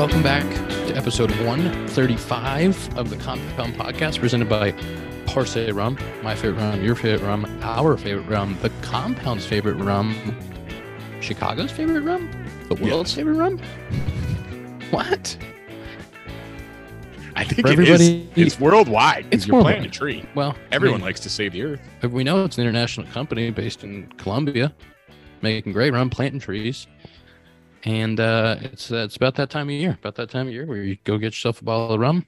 Welcome back to episode 135 of the Compound Podcast, presented by Parce Rum, my favorite rum, your favorite rum, our favorite rum, the Compound's favorite rum, Chicago's favorite rum, the world's Yes. favorite rum. What? I think it is. everybody- It's worldwide. It's you're planting a tree. Well, Everyone I mean, likes to save the earth. we know it's an international company based in Colombia, making great rum, planting trees. And uh, it's uh, it's about that time of year, about that time of year where you go get yourself a bottle of rum.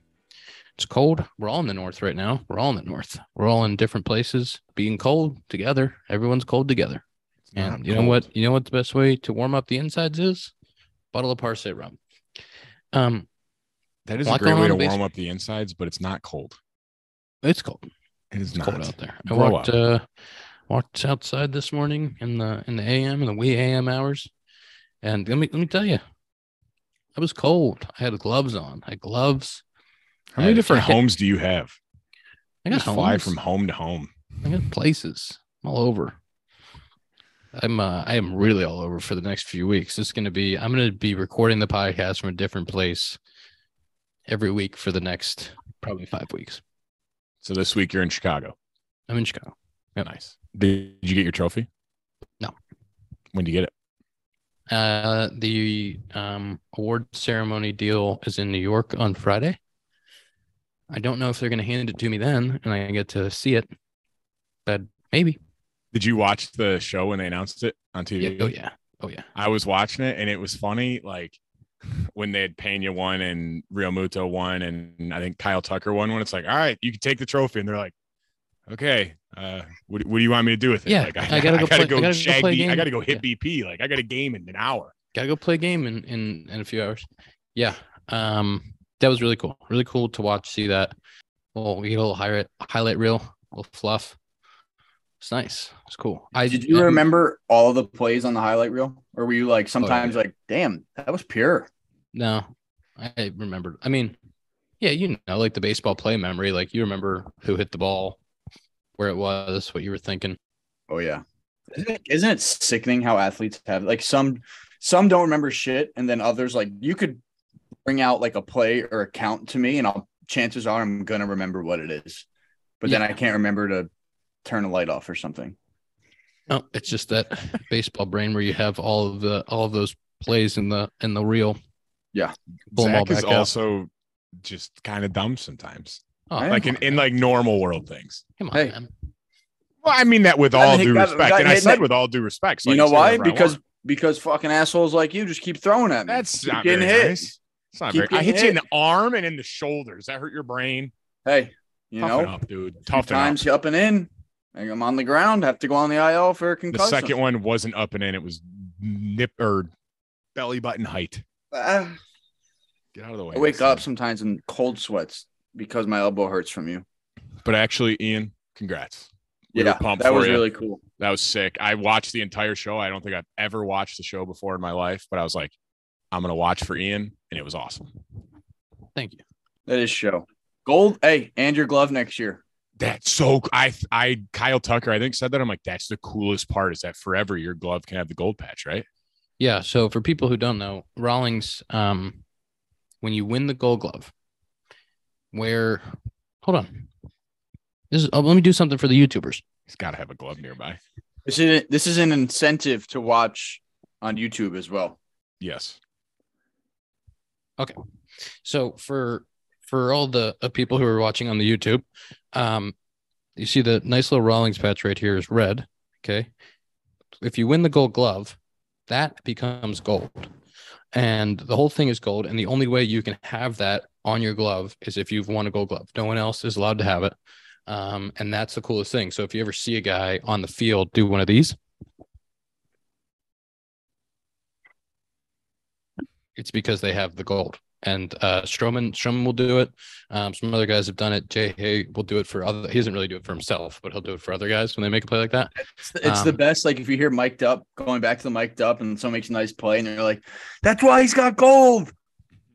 It's cold. We're all in the north right now. We're all in the north. We're all in different places, being cold together. Everyone's cold together. And not you know what? You know what the best way to warm up the insides is? Bottle of Parce rum. Um, That is a great way to warm up the insides, but it's not cold. it's cold. It is It's not. cold out there. I Grow walked uh walked outside this morning in the in the AM in the wee AM hours. And let me let me tell you, I was cold. I had gloves on. I had gloves. How many I- different I homes do you have? I You got fly from home to home. I got places I'm all over. I'm uh, I am really all over for the next few weeks. It's gonna be I'm gonna be recording the podcast from a different place every week for the next probably five weeks. So this week you're in Chicago. I'm in Chicago. Yeah, nice. Did you get your trophy? No. When do you get it? Uh, the um, award ceremony deal is in New York on Friday. I don't know if they're going to hand it to me then, and I get to see it, but maybe. Did you watch the show when they announced it on TV? Yeah, oh yeah, oh yeah. I was watching it and it was funny. Like when they had Pena won and Realmuto won, and I think Kyle Tucker won When It's like, all right, you can take the trophy. And they're like, okay, uh, what, what do you want me to do with it? Yeah, like, I gotta go play- I gotta go play a B- I game. gotta go hit Yeah. BP. Like I got a game in an hour. Gotta go play a game in in in a few hours. Yeah, um, that was really cool. Really cool to watch. See that. Well, we get a little highlight highlight reel, a little fluff. It's nice. It's cool. I Did you and- remember all of the plays on the highlight reel? Or were you like sometimes like, damn, that was pure? No, I remembered. I mean, yeah, you know, like the baseball play memory. Like you remember who hit the ball, where it was, what you were thinking. Oh yeah. Isn't it, isn't it sickening how athletes have like some some don't remember shit and then others like you could bring out like a play or a count to me and I'll chances are I'm gonna remember what it is. But then I can't remember to turn a light off or something. No, it's just that baseball brain where you have all of the all of those plays in the in the reel. Yeah, all Zach is out. also just kind of dumb sometimes. Oh, Like in, in like normal world things. come on, Hey. man. Well, I mean that with Gotta all hit- due gotta- respect. gotta And I hit said with all due respect. so I you can know say why? whatever I Because want. because fucking assholes like you just keep throwing at me. that's Keep not getting very hit. nice. It's not Keep very. I getting hit you in hit. the arm and in the shoulders. That hurt your brain? Hey, you Toughen know, up, dude. two Toughen times up. up and in. Like, I'm on the ground, have to go on the IL for a The concussion. second one wasn't up and in. It was nip or belly button height. Ah. Get out of the way. I wake up sometimes in cold sweats because my elbow hurts from you. But actually, Ian, congrats. We yeah, pumped that was you. really cool. That was sick. I watched the entire show. I don't think I've ever watched the show before in my life, but I was like, I'm gonna watch for Ian, and it was awesome. Thank you. That is show. Gold. Hey, and your glove next year. That's so. I I Kyle Tucker I think said that. I'm like, that's the coolest part is that forever your glove can have the gold patch, right? Yeah. So for people who don't know, Rawlings, um, when you win the Gold Glove, where, hold on, this is. Oh, let me do something for the YouTubers. He's got to have a glove nearby. This is this is an incentive to watch on YouTube as well. Yes. Okay. So for for all the uh, people who are watching on the YouTube, um, you see the nice little Rawlings patch right here is red. Okay, if you win the Gold Glove, that becomes gold, and the whole thing is gold. And the only way you can have that on your glove is if you've won a Gold Glove. No one else is allowed to have it, um, and that's the coolest thing. So if you ever see a guy on the field do one of these. It's because they have the gold and uh Stroman Stroman will do it. Um, some other guys have done it. J-Hey will do it for other. He doesn't really do it for himself, but he'll do it for other guys when they make a play like that. It's, the, it's the Um, best. Like if you hear mic'd up, going back to the mic'd up, and someone makes a nice play, and they're like, "That's why he's got gold."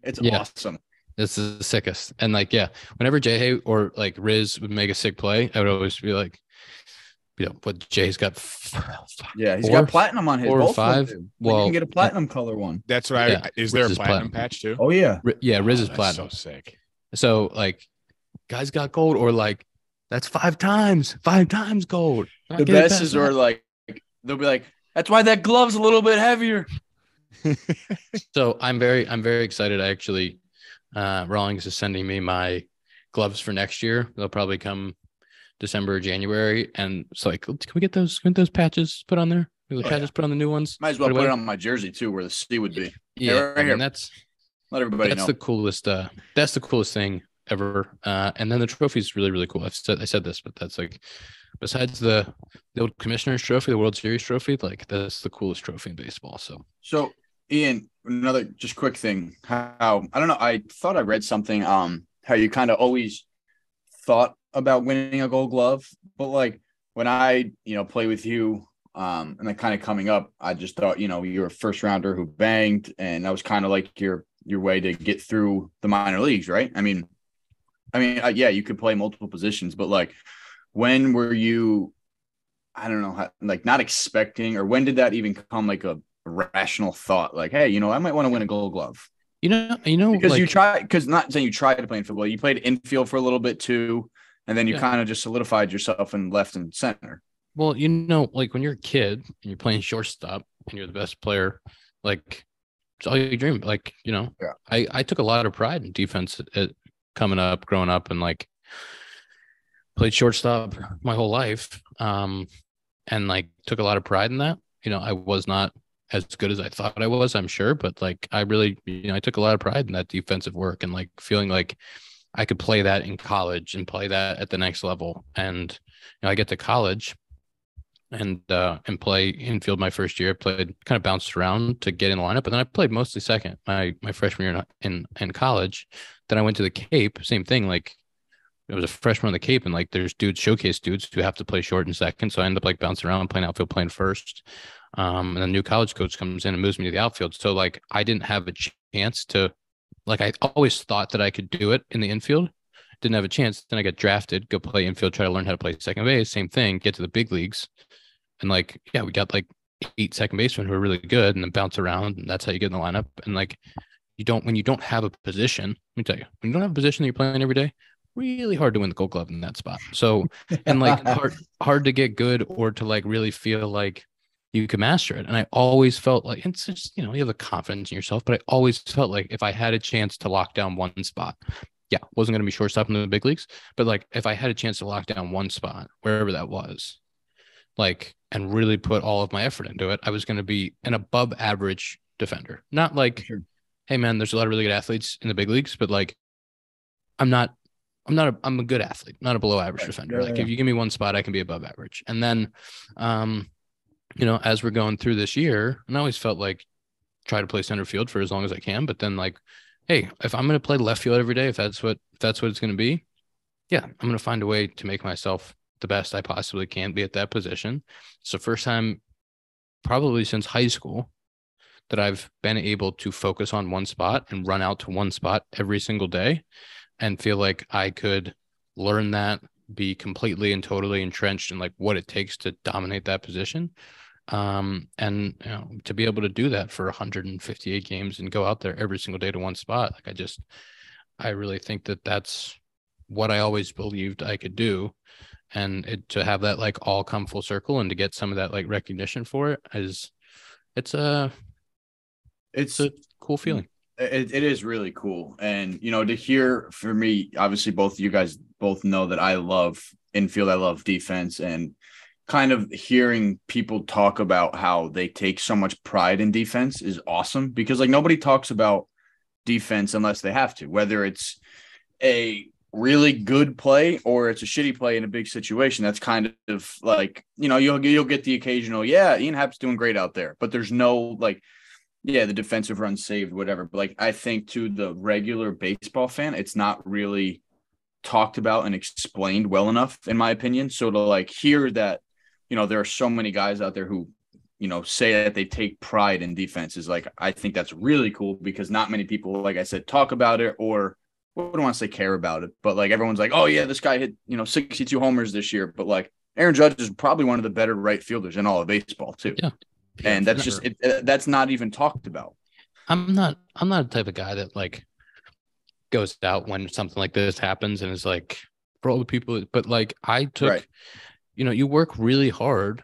It's Yeah. awesome. This is the sickest. And like, yeah, whenever J-Hey or like Riz would make a sick play, I would always be like, you know, what Jay's got. Yeah, he's Four- got platinum on his. four or both of them five. do. Like, you can get a platinum color one. That's right. Yeah, Is there a platinum, platinum. patch too? Oh yeah. Ri- Yeah, Riz Oh, is that's platinum. So sick. So like, guys got gold, or like that's five times, five times gold. Not The getting best is or like they'll be like, that's why that glove's a little bit heavier. So I'm very, I'm very excited. I actually, uh, Rawlings is sending me my gloves for next year. They'll probably come December or January, and it's like, can we get those, can we get those patches put on there? Can the Oh, patches put on the new ones? Might as well right put it on my jersey too, where the C would be. Yeah, right I mean, that's Let everybody that's know. the coolest. Uh, that's the coolest thing ever. Uh, and then the trophy is really, really cool. I've said, I said this, but that's like, besides the the old Commissioner's Trophy, the World Series Trophy, like that's the coolest trophy in baseball. So So, Ian, another just quick thing. How I don't know. I thought I read something. Um, how you kind of always thought about winning a Gold Glove, but like when I, you know, play with you, um, and then kind of coming up, I just thought, you know, you're a first rounder who banged, and that was kind of like your your way to get through the minor leagues, right? I mean, I mean, uh, yeah, you could play multiple positions, but like, when were you? I don't know, how, like not expecting, or when did that even come like a rational thought? Like, hey, you know, I might want to win a Gold Glove you know, you know, because like, you try. Because not saying you tried to play in football, you played infield for a little bit too, and then you Yeah. kind of just solidified yourself in left and center. Well, you know, like when you're a kid and you're playing shortstop and you're the best player, like it's all you dream. Like, you know, Yeah. I, I took a lot of pride in defense at, coming up, growing up, and like played shortstop my whole life. Um, and like took a lot of pride in that. You know, I was not as good as I thought I was, I'm sure, but like I really, you know, I took a lot of pride in that defensive work and like feeling like I could play that in college and play that at the next level. And you know, I get to college and uh and play infield my first year. I played kind of bounced around to get in the lineup, but then I played mostly second my my freshman year in in, college. Then I went to the Cape, same thing. Like it was a freshman on the Cape, and like there's dudes showcase dudes who have to play short and second. So I end up like bouncing around, playing outfield, playing first. Um, and a new college coach comes in and moves me to the outfield. So like I didn't have a chance to like I always thought that I could do it in the infield. Didn't have a chance. Then I got drafted, go play infield, try to learn how to play second base. Same thing, get to the big leagues. And like, yeah, we got like eight second basemen who are really good and then bounce around. And that's how you get in the lineup. And like you don't when you don't have a position, let me tell you, when you don't have a position that you're playing every day, really hard to win the gold glove in that spot. So and like hard hard to get good or to like really feel like you can master it. And I always felt like it's just, you know, you have the confidence in yourself, but I always felt like if I had a chance to lock down one spot, yeah, wasn't going to be shortstop in the big leagues, but like if I had a chance to lock down one spot, wherever that was, like, and really put all of my effort into it, I was going to be an above average defender. Not like, Sure. hey man, there's a lot of really good athletes in the big leagues, but like, I'm not, I'm not, a, I'm a good athlete, not a below average Right. defender. Yeah, like yeah, if you give me one spot, I can be above average. And then, um, you know, as we're going through this year, and I always felt like try to play center field for as long as I can, but then like, hey, if I'm going to play left field every day, if that's what if that's what it's going to be, yeah, I'm going to find a way to make myself the best I possibly can be at that position. It's the first time, probably since high school, that I've been able to focus on one spot and run out to one spot every single day, and feel like I could learn that, be completely and totally entrenched in like what it takes to dominate that position um and you know to be able to do that for 158 games and go out there every single day to one spot like i just i really think that that's what i always believed i could do. And it, to have that like all come full circle and to get some of that like recognition for it is it's a It's it's a cool feeling. it, it is really cool. And you know to hear for me obviously both you guys both know that i love infield i love defense. And kind of hearing people talk about how they take so much pride in defense is awesome because like nobody talks about defense unless they have to whether it's a really good play or it's a shitty play in a big situation that's kind of like you know you'll you'll get the occasional yeah Ian Happ's doing great out there but there's no like yeah, the defensive run saved, whatever. But like I think to the regular baseball fan, it's not really talked about and explained well enough, in my opinion. So to like hear that, you know, there are so many guys out there who, you know, say that they take pride in defenses. like I think that's really cool because not many people, like I said, talk about it or I don't want to say care about it, but like everyone's like, oh yeah, this guy hit, you know, 62 homers this year. But like Aaron Judge is probably one of the better right fielders in all of baseball too. Yeah. and that's just it, that's not even talked about. I'm not I'm not a type of guy that like goes out when something like this happens and is like for all the people but like I took Right. You know you work really hard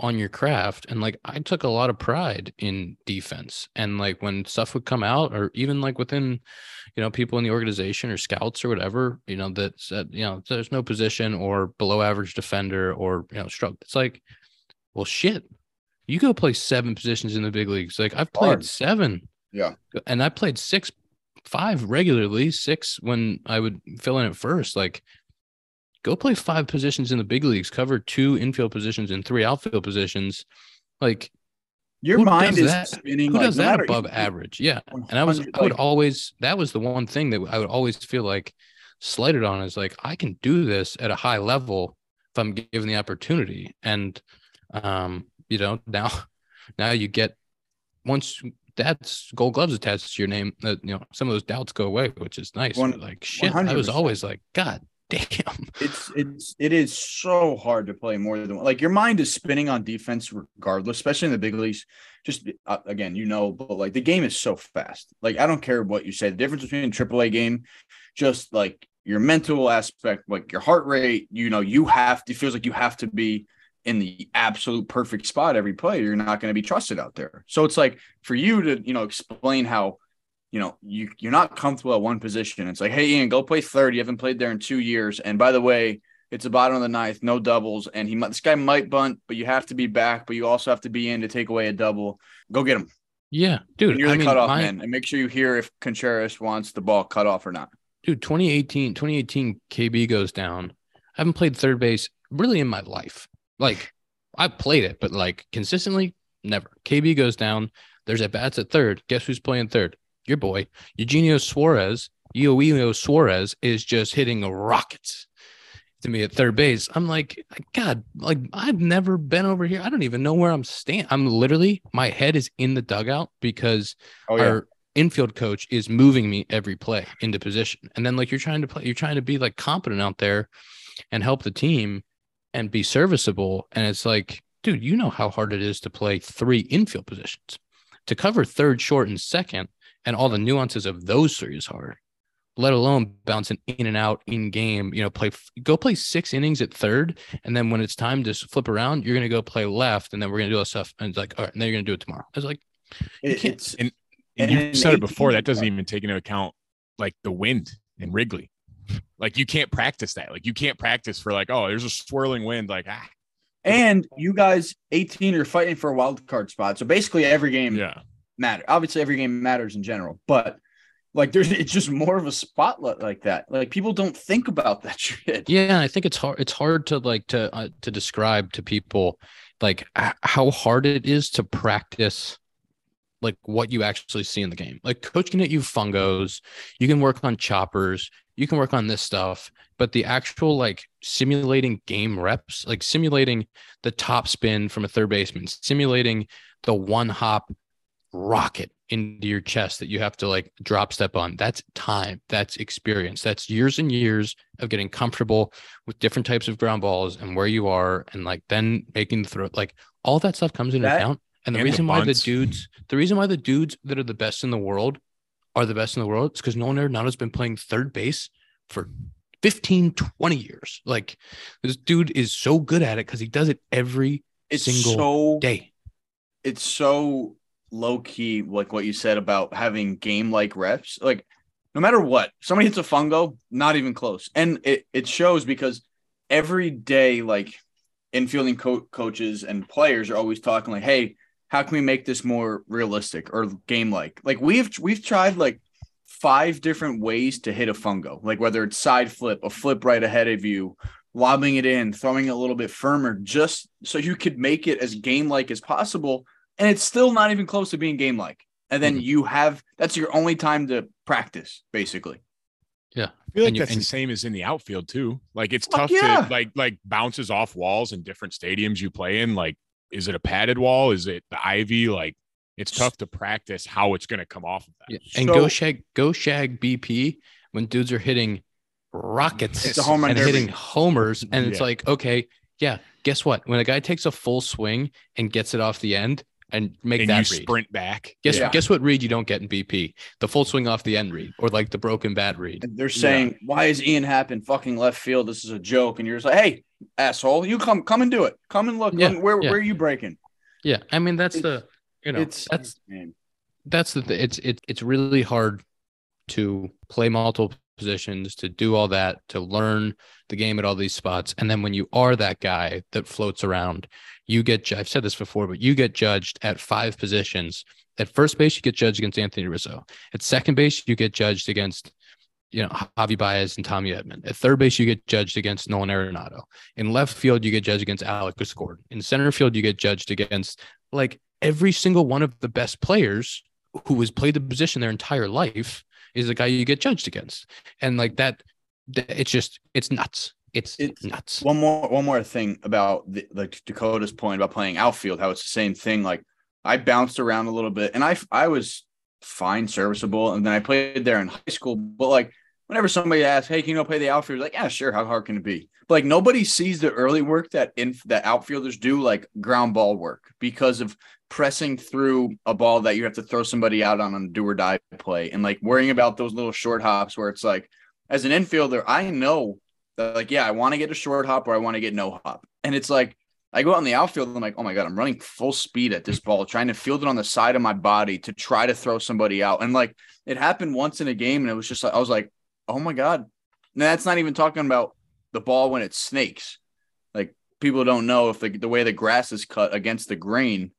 on your craft. And like I took a lot of pride in defense. And like when stuff would come out or even like within you know people in the organization or scouts or whatever you know that said you know there's no position or below average defender or you know stroke it's like well shit you go play seven positions in the big leagues. Like I've played Hard. seven. Yeah. and I played six five regularly six when I would fill in at first. Like go play five positions in the big leagues, cover two infield positions and three outfield positions. Like Your mind is that? spinning. who like, does that matter- above average? Yeah. And I was 100, I would always that was the one thing that I would always feel like slighted on is like I can do this at a high level if I'm given the opportunity. And um, you know, now now you get once that's gold gloves attached to your name, that you know, some of those doubts go away, which is nice. One- like shit, I was always like, God damn. it's it's it is so hard to play more than one. Like your mind is spinning on defense regardless, especially in the big leagues. Just uh, again, you know, but like the game is so fast. Like I don't care what you say. The difference between a AAA game, just like your mental aspect, like your heart rate. You know, you have to. It feels like you have to be in the absolute perfect spot every play. You're not going to be trusted out there. So it's like for you to you know explain how you know, you you're not comfortable at one position. It's like, hey, Ian, go play third. You haven't played there in two years. And by the way, it's the bottom of the ninth, no doubles. And he this guy might bunt, but you have to be back, but you also have to be in to take away a double. Go get him. Yeah, dude. And you're the mean, cutoff my- man. And make sure you hear if Contreras wants the ball cut off or not. dude 2018 2018 kb goes down i haven't played third base really in my life like i played it but like consistently never kb goes down there's at bats at third guess who's playing third your boy eugenio suarez eugenio suarez is just hitting rockets to me at third base i'm like god like i've never been over here i don't even know where i'm standing i'm literally my head is in the dugout because Oh our infield coach is moving me every play into position. And then like you're trying to play, you're trying to be like competent out there and help the team and be serviceable. And it's like, dude, you know how hard it is to play three infield positions. To cover third, short, and second, and all the nuances of those three is hard. Let alone bouncing in and out in game. You know, play go play six innings at third, and then when it's time to flip around, you're gonna go play left, and then we're gonna do all stuff. And it's like, all right, and then you're gonna do it tomorrow. It's like, It, can't- it's And And you in said it before. That doesn't even take into account like the wind in Wrigley. Like you can't practice that. Like you can't practice for like, oh, there's a swirling wind. Like ah, and you guys 18 are fighting for a wild card spot. So basically every game yeah. Matter. Obviously, every game matters in general, but like there's it's just more of a spotlight like that. Like people don't think about that shit. Yeah, I think it's hard. It's hard to like to uh, to describe to people like how hard it is to practice like what you actually see in the game. Like coach can hit you fungos, you can work on choppers, you can work on this stuff, but the actual like simulating game reps, like simulating the top spin from a third baseman, simulating the one hop rocket into your chest that you have to like drop step on. That's time, that's experience, that's years and years of getting comfortable with different types of ground balls and where you are, and like then making the throw. Like all that stuff comes into That- account. And the and the reason why the dudes, the reason why the dudes that are the best in the world are the best in the world is because Nolan Arenado's been playing third base for 15, 20 years. Like this dude is so good at it because he does it every It's single so day. it's so low key, like what you said about having game like reps. Like no matter what, somebody hits a fungo, not even close. And it, it shows because every day, like infielding co- coaches and players are always talking like, hey, how can we make this more realistic or game like? Like we've we've tried like five different ways to hit a fungo, like whether it's side flip, a flip right ahead of you, lobbing it in, throwing it a little bit firmer, just so you could make it as game like as possible. And it's still not even close to being game like. And then Mhm. you have that's your only time to practice, basically. Yeah. I feel like And you- that's and- the same as in the outfield too. Like it's tough yeah. to like like bounces off walls in different stadiums you play in. Like, is it a padded wall? Is it the ivy? Like, it's tough to practice how it's going to come off of that. Yeah. And So- go shag, go shag BP when dudes are hitting rockets It's a home run and derby. hitting homers. And it's Yeah. like, okay, Yeah. Guess what? When a guy takes a full swing and gets it off the end and make and that you read. sprint back. Guess Yeah. guess what read you don't get in BP? The full swing off the end read or like the broken bat read. And they're saying, "Why is Ian Happ in fucking left field? This is a joke." And you're just like, "Hey, asshole, you come, come and do it. Come and look. Yeah, Come- where, yeah. where are you breaking? Yeah. I mean that's It's- the you know it's that's man. that's the th- it's it's it's really hard to play multiple positions to do all that to learn the game at all these spots. And then when you are that guy that floats around you get I've said this before but you get judged at five positions. At first base you get judged against Anthony Rizzo. At second base you get judged against you know Javi Baez and Tommy Edman at third base you get judged against Nolan Arenado. In left field you get judged against Alex Gordon in center field you get judged against like every single one of the best players who has played the position their entire life is the guy you get judged against. And like that, it's just, it's nuts. It's, It's- nuts. One more, one more thing about the, like Dakota's point about playing outfield, how it's the same thing. Like I bounced around a little bit, and I, I was fine, serviceable, and then I played there in high school. But like whenever somebody asks, "Hey, can you go play the outfield?" Like, yeah, sure. How hard can it be? But like nobody sees the early work that in that outfielders do, like ground ball work, because of pressing through a ball that you have to throw somebody out on a do or die play, and like worrying about those little short hops where it's like, as an infielder, I know that like, yeah, I want to get a short hop or I want to get no hop, and it's like. I go out in the outfield and I'm like, oh my God, I'm running full speed at this ball, trying to field it on the side of my body to try to throw somebody out. And like it happened once in a game, and it was just like I was like, oh my God. And that's not even talking about the ball when it snakes. Like people don't know if the, the way the grass is cut against the grain,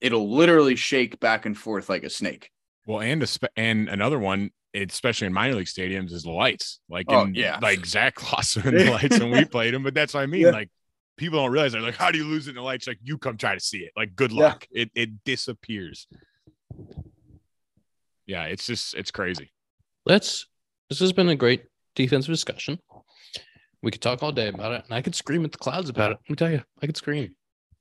it'll literally shake back and forth like a snake. Well, and a spe- and another one, especially in minor league stadiums, is the lights. Like, Oh, in, yeah. like Zach lost in the lights when we played him, but that's what I mean. Yeah. Like, people don't realize they're like, how do you lose it in the lights? Like, you come try to see it. Like, good Yeah. luck. It it disappears. Yeah, it's just it's crazy. Let's, this has been a great defensive discussion. We could talk all day about it and I could scream at the clouds about it. Let me tell you, I could scream.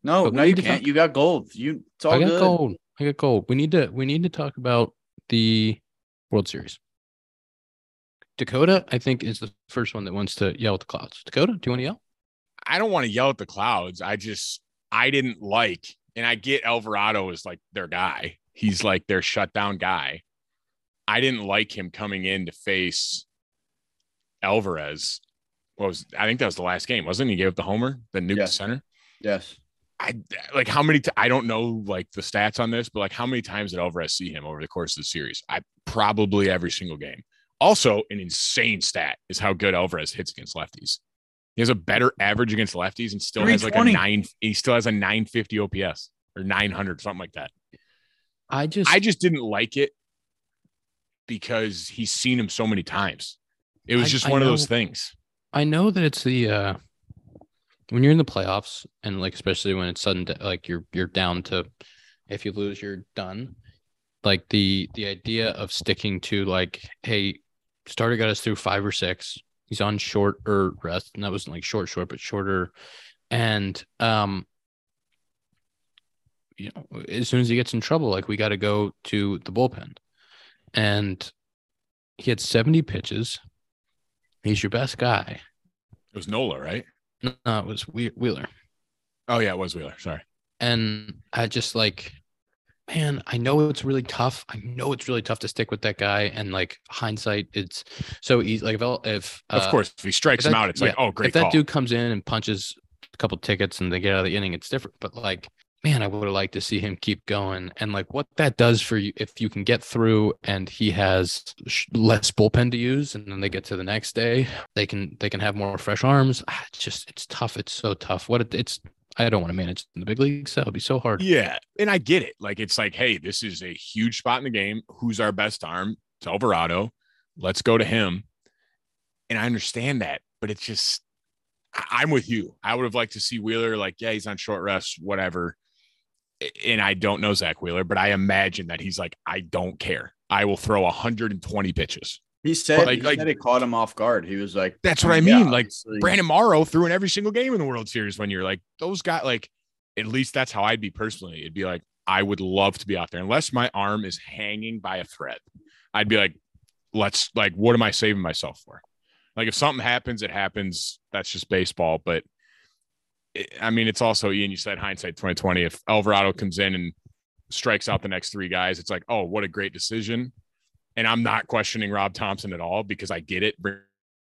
No, But no, you can't. talk- You got gold. You it's all I got good. gold. I got gold. We need to, we need to talk about the World Series. Dakota, I think, is the first one that wants to yell at the clouds. Dakota, do you want to yell? I don't want to yell at the clouds. I just I didn't like, and I get Alvarado is like their guy. He's like their shutdown guy. I didn't like him coming in to face Alvarez. What was I think that was the last game, wasn't he? He gave up the homer, the nuke Yeah. to center. Yes. I like how many t- I don't know like the stats on this, but like how many times did Alvarez see him over the course of the series? I probably every single game. Also, an insane stat is how good Alvarez hits against lefties. He has a better average against lefties and still has like a nine. He still has a 950 OPS or 900, something like that. I just, I just didn't like it because he's seen him so many times. It was I- just I one of know. those things. I know that it's the uh when you're in the playoffs and like especially when it's sudden de- like you're you're down to if you lose you're done. Like the the idea of sticking to like hey starter got us through 5 or 6. He's on short or rest and that wasn't like short short but shorter and um you know as soon as he gets in trouble like we got to go to the bullpen. And he had 70 pitches. He's your best guy. It was Nola, right? No, it was Wheeler. Oh yeah, it was Wheeler. Sorry. And I just like, man, I know it's really tough. I know it's really tough to stick with that guy. And like hindsight, it's so easy. Like if, if Of uh, course, if he strikes if him that- out, it's like, oh, great if that call. dude comes in and punches a couple tickets and they get out of the inning, it's different. But like, man, I would have liked to see him keep going. And like what that does for you, if you can get through and he has less bullpen to use, and then they get to the next day, they can they can have more fresh arms. Ah, It's just it's tough. It's so tough. What it, it's I don't want to manage in the big leagues. That would be so hard. Yeah. And I get it. Like, it's like, hey, this is a huge spot in the game. Who's our best arm? It's Alvarado. Let's go to him. And I understand that, but it's just, I'm with you. I would have liked to see Wheeler, like, yeah, he's on short rest, whatever. And I don't know Zack Wheeler, but I imagine that he's like, I don't care. I will throw 120 pitches. He said, Like- he like- said it caught him off guard. He was like, That's what I yeah, mean. Like, obviously- Brandon Morrow threw in every single game in the World Series when you're like, those guys, like, at least that's how I'd be personally. It'd be like, I would love to be out there unless my arm is hanging by a thread. I'd be like, let's, like, what am I saving myself for? Like, if something happens, it happens. That's just baseball. But I mean, it's also Ian. You said hindsight twenty twenty. If Alvarado comes in and strikes out the next three guys, it's like, oh, what a great decision. And I'm not questioning Rob Thomson at all because I get it. Bring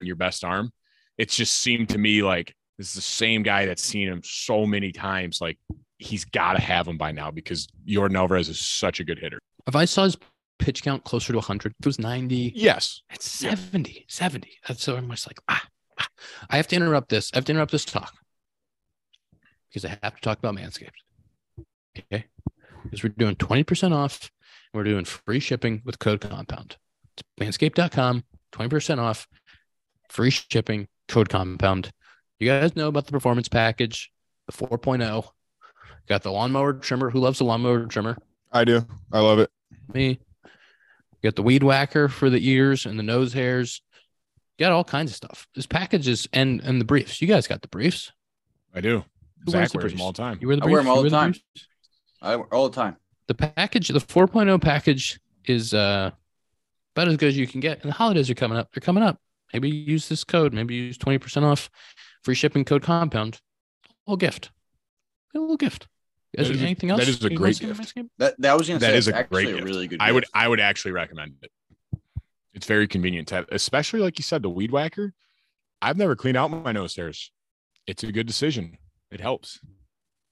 your best arm. It's just seemed to me like this is the same guy that's seen him so many times. Like he's got to have him by now because Yordan Alvarez is such a good hitter. If I saw his pitch count closer to 100, if it was 90, Yes. it's Yeah. 70, 70. That's so I'm just like, ah, ah. I have to interrupt this. I have to interrupt this talk because I have to talk about Manscaped. Okay. Because we're doing 20% off. And we're doing free shipping with code compound. It's manscaped.com, 20% off, free shipping, code compound. You guys know about the performance package, the 4.0. Got the lawnmower trimmer. Who loves the lawnmower trimmer? I do. I love it. me. You got the weed whacker for the ears and the nose hairs. You got all kinds of stuff. This package is and and the briefs. You guys got the briefs. I do. Who wears Zach the wears them all the time. You wear the I briefs. wear 'em all You the time. briefs? I all the time. The package, the 4.0 package, is uh about as good as you can get. And the holidays are coming up. They're coming up. Maybe use this code. Maybe use 20% off free shipping code compound. A little gift. A little gift. You guys That got is a- anything else? that is a you great gift. That that was gonna That say is a great actually a really good. I would. I would actually recommend it. It's very convenient to have, especially like you said, the weed whacker. I've never cleaned out my nose hairs. It's a good decision. It helps.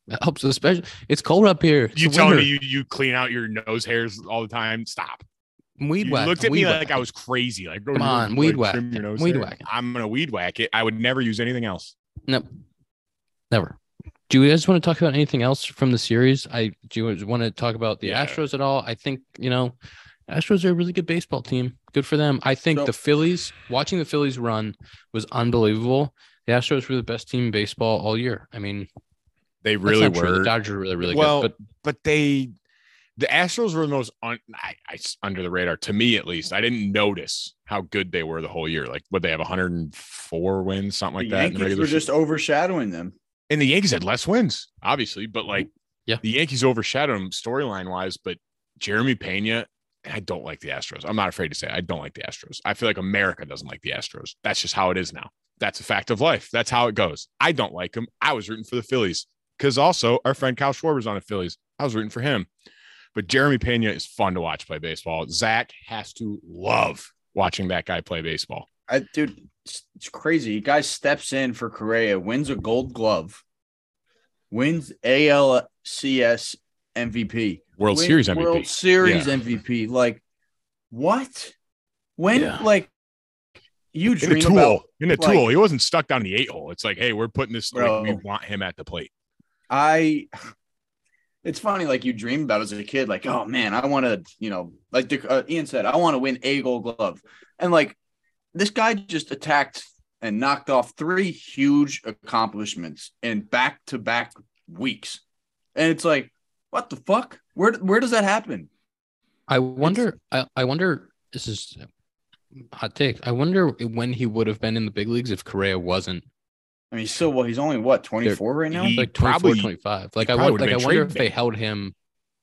That helps, especially. It's cold up here. It's You the telling winter. me you, you clean out your nose hairs all the time? Stop. weed You whack. looked at weed me whack. like I was crazy. Like, oh, Come on, like, weed whack your nose Weed hair. whack. I'm gonna weed whack it. I would never use anything else. Nope. Never. Do you guys want to talk about anything else from the series? I do you want to talk about the Yeah. Astros at all? I think, you know, Astros are a really good baseball team. Good for them. I think So- the Phillies, watching the Phillies run was unbelievable. The Astros were the best team in baseball all year. I mean, They that's really not true. were. The Dodgers were really, really well, good. But but they, the Astros were the most un, I, I, under the radar to me at least. I didn't notice how good they were the whole year. Like, would they have 104 wins, something like the that. in the Yankees regular were season. just overshadowing them. and the Yankees had less wins, obviously, but like, Yeah. the Yankees overshadowed them storyline wise. But Jeremy Pena, I don't like the Astros. I'm not afraid to say it. I don't like the Astros. I feel like America doesn't like the Astros. That's just how it is now. That's a fact of life. That's how it goes. I don't like them. I was rooting for the Phillies because also our friend Kyle Schwarber's on the Phillies. I was rooting for him. But Jeremy Pena is fun to watch play baseball. Zach has to love watching that guy play baseball. I dude, it's, it's crazy. Guy steps in for Correa, wins a Gold Glove, wins ALCS MVP, World wins Series MVP. World Series Yeah. MVP. Like what? When Yeah. like you in the dream tool, about? in the like- tool. He wasn't stuck down in the eight hole. It's like, hey, we're putting this. Like, we want him at the plate. I. It's funny, like you dream about as a kid, like, oh man, I want to, you know, like the, uh, Ian said, I want to win a Gold Glove, and like this guy just attacked and knocked off three huge accomplishments in back to back weeks, and it's like, what the fuck? Where where does that happen? I wonder, I, I wonder, this is a hot take. I wonder when he would have been in the big leagues if Correa wasn't I mean, he's still well, he's only what twenty four right now. Like 24, probably- 25. Like I would've like I wonder traded if they held him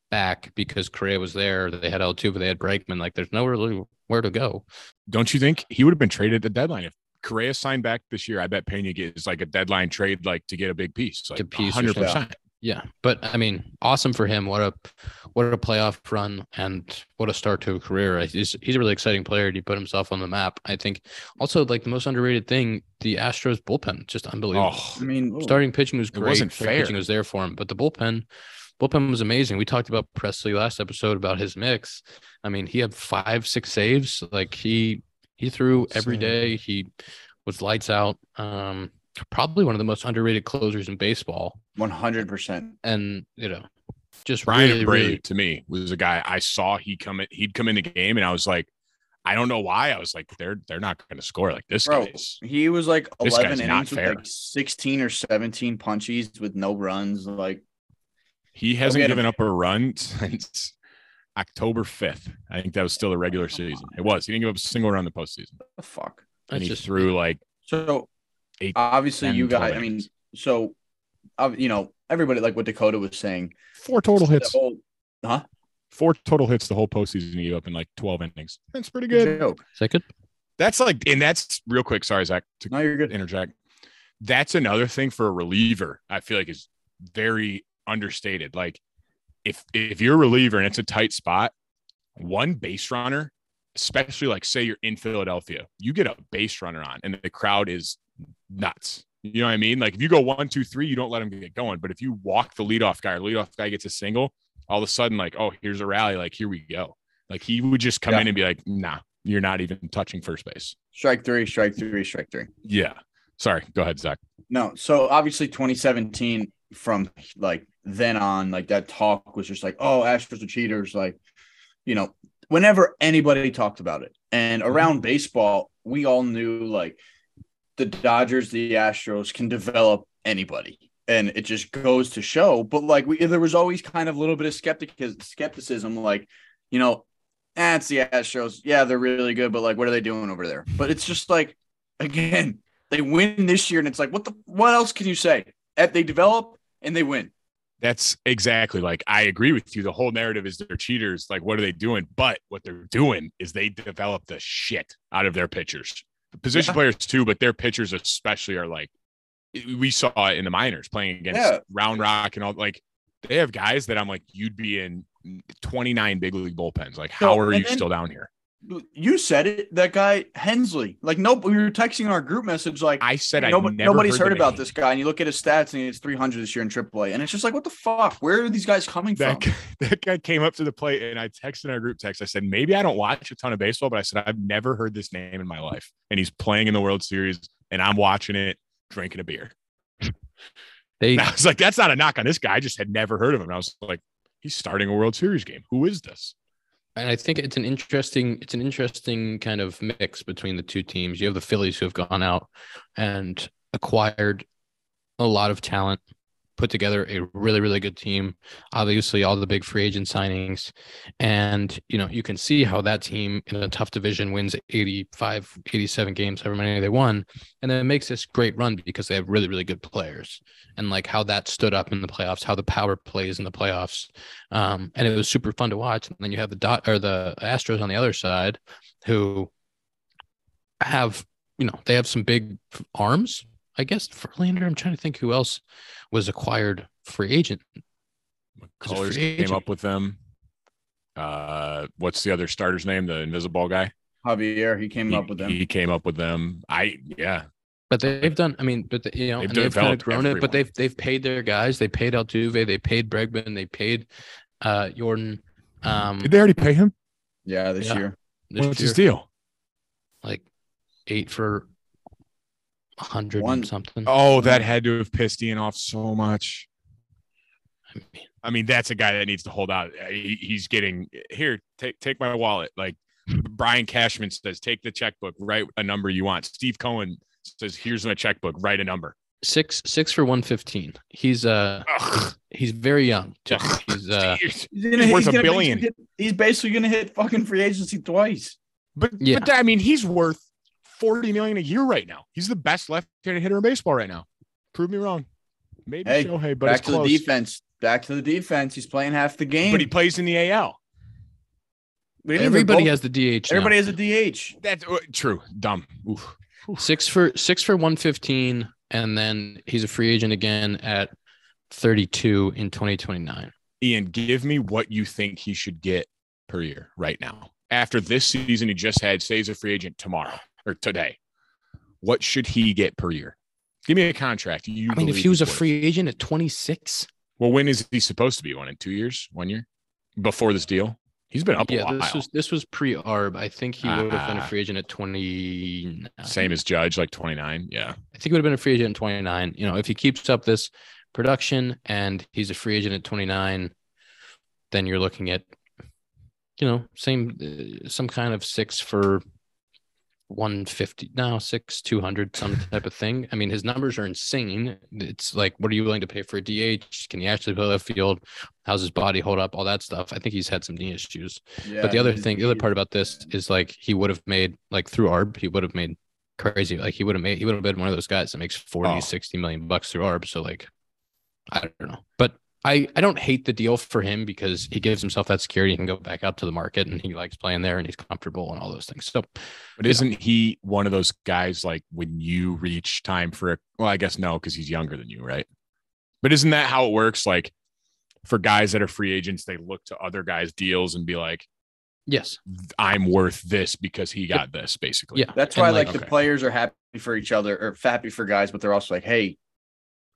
back because Correa was there. They had L two, but they had Bregman. Like there's nowhere really where to go. Don't you think he would have been traded at the deadline if Correa signed back this year? I bet Pena gets like a deadline trade, like to get a big piece, like To piece hundred something. percent. Yeah, but I mean, awesome for him. What a what a playoff run and what a start to a career. He's he's a really exciting player. He put himself on the map. I think also like the most underrated thing, the Astros bullpen, just unbelievable. Oh, I mean, Starting pitching was It great. wasn't fair. Pitching was there for him, but the bullpen, bullpen was amazing. We talked about Pressly last episode about his mix. I mean, he had five, six saves. Like he he threw every Insane. day. He was lights out. Um, probably one of the most underrated closers in baseball. one hundred percent. And you know, just Brian really, Abreu really to me was a guy I saw he come in, he'd come in the game, and I was like, I don't know why. I was like, they're they're not going to score like this Bro, guy's. he was like eleven guy's not innings with fair. like sixteen or seventeen punchies with no runs. Like He hasn't get him. given up a run since October fifth. I think that was still the regular season. It was. He didn't give up a single run in the postseason, what the fuck. and that's he just threw like So Eight, obviously 10, you 12 guys. I mean, so uh, you know everybody like what Dakota was saying. four total hits. whole- huh? Four total hits the whole postseason. You gave up in like twelve innings. That's pretty Good good. joke. second. That's like, and that's real quick. Sorry, Zach, to No, you're good. interject. that's another thing for a reliever. I feel like is very understated. Like if if you're a reliever and it's a tight spot, one base runner, especially like say you're in Philadelphia, you get a base runner on and the crowd is nuts. You know what I mean? Like if you go one, two, three, you don't let them get going. But if you walk the leadoff guy or leadoff guy gets a single, all of a sudden, like, oh, here's a rally. Like, here we go. Like he would just come Yeah. in and be like, nah, you're not even touching first base. Strike three, strike three, strike three. Yeah. Sorry. Go ahead, Zach. No, so obviously 2017 from like then on, like that talk was just like, oh, Astros are cheaters. Like, you know, whenever anybody talked about it, and around baseball, we all knew like the Dodgers, the Astros can develop anybody, and it just goes to show. But like, we there was always kind of a little bit of skeptic skepticism, like, you know, eh, the Astros. Yeah, they're really good, but like, what are they doing over there? But it's just like, again, they win this year, and it's like, what the what else can you say? If they develop and they win. That's exactly like I agree with you. The whole narrative is they're cheaters. Like, what are they doing? But what they're doing is they develop the shit out of their pitchers. The position Yeah. players too, but their pitchers especially are like we saw it in the minors playing against Yeah. Round Rock and all like they have guys that I'm like, you'd be in 29 big league bullpens. Like, how No, are you then- still down here? You said it. That guy Hensley. Like, nope. We were texting in our group message. Like, I said I nobody, never nobody's heard, the about name. this guy, and you look at his stats, and it's 300 this year in AAA, and it's just like, what the fuck? Where are these guys coming That from? guy, that guy came up to the plate and I texted our group text. I said, maybe I don't watch a ton of baseball, but I said, I've never heard this name in my life. And he's playing in the World Series and I'm watching it, drinking a beer. They I was like, that's not a knock on this guy. I just had never heard of him. And I was like, he's starting a World Series game. Who is this? And I think it's an interesting it's an interesting kind of mix between the two teams. You have the Phillies who have gone out and acquired a lot of talent, put together a really really good team. Obviously, all the big free agent signings, and you know you can see how that team in a tough division wins 85, 87 games, however many they won, and then it makes this great run because they have really really good players, and like how that stood up in the playoffs, how the power plays in the playoffs um, and it was super fun to watch. And then you have the dot or the Astros on the other side, who have you know they have some big arms. I guess Verlander. I'm trying to think who else was acquired free agent. As Colors free came agent. up with them. Uh, what's the other starter's name? The invisible guy. Javier, he came He, up with them. he came up with them. I yeah. But they've done. I mean, but the, you know, They've they've kind of developed grown it. But they've they've paid their guys. They paid Altuve. They paid Bregman. They paid uh Yordan. Um, Did they already pay him? yeah, this Yeah. year. this What's year, his deal? like eight for a hundred One- and something. Oh, that had to have pissed Ian off so much. I mean, I mean, that's a guy that needs to hold out. Uh, He, he's getting here. Take take my wallet. Like Brian Cashman says, take the checkbook. Write a number you want. Steve Cohen says, here's my checkbook. Write a number. six six for one fifteen. He's uh Ugh. he's very young. Too. He's uh He's, He's worth a billion. basically hit- he's basically going to hit fucking free agency twice. but Yeah. but I mean, he's worth forty million a year right now. He's the best left-handed hitter in baseball right now. Prove me wrong. Maybe Hey, Shohei, but Back it's to close. the defense. Back to the defense. He's playing half the game. But he plays in the AL. We didn't even everybody both- has the DH. now. Everybody has a DH. That's uh, true. Dumb. Oof. six for six for one fifteen, and then he's a free agent again at thirty two in twenty twenty nine. Ian, give me what you think he should get per year right now. After this season he just had, say he's a free agent tomorrow or today. What should he get per year? Give me a contract. You I mean, if he was a free agent at twenty six, well, when is he supposed to be? One in two years? One year? Before this deal? He's been up a yeah, while. this was this was pre Arb. I think he would have been a Ah. free agent at twenty. Same as Judge, like 29. Yeah. I think he would have been a free agent at 29. You know, if he keeps up this production and he's a free agent at 29, then you're looking at, you know, same, uh, some kind of six for 150, now six, 200, some type of thing. I mean, his numbers are insane. It's like, what are you willing to pay for a DH? Can he actually play left field? How's his body hold up? All that stuff. I think he's had some knee issues but the other thing, the other part about this is like he would have made like through ARB, he would have made crazy. Like he would have made he would have been one of those guys that makes 40, Oh. 60 million bucks through ARB. So like I don't know. But I, I don't hate the deal for him because he gives himself that security. He can go back out to the market and he likes playing there and he's comfortable and all those things. So, But isn't he one of those guys like when you reach time for a well, I guess no, because he's younger than you, right? But isn't that how it works? Like for guys that are free agents, they look to other guys' deals and be like, yes, I'm worth this because he got this, basically. Yeah. That's And, why like, like, the players are happy for each other or happy for guys, but they're also like, hey,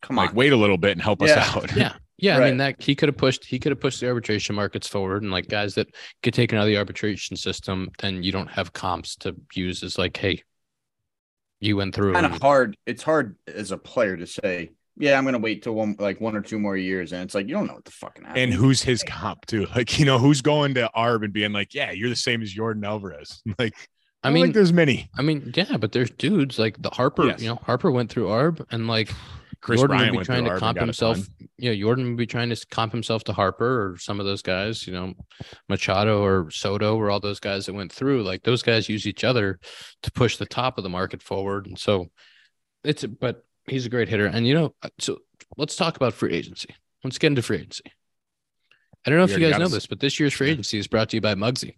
come Like on. wait a little bit and help Yeah. us out. Yeah. Yeah. I mean, Right. that he could have pushed, he could have pushed the arbitration markets forward and like guys that get taken out of the arbitration system, then you don't have comps to use as like, hey, you went through. kind of hard. It's hard as a player to say, yeah, I'm gonna wait till one like one or two more years, and it's like you don't know what the fucking happened. And who's his comp too? Like, you know, who's going to Arb and being like, Yeah, you're the same as Yordan Alvarez. Like, I I mean, mean, there's many. I mean, yeah, but there's dudes like the Harper, Yes. you know, Harper went through ARB and like Chris Yordan Bryant would be trying to comp himself. ton. Yeah, Yordan would be trying to comp himself to Harper or some of those guys, you know, Machado or Soto or all those guys that went through. Like those guys use each other to push the top of the market forward. And so it's but he's a great hitter. And you know, uh, so let's talk about free agency. Let's get into free agency. I don't know We if you already guys got know us- this, but this year's free agency is brought to you by Mugsy.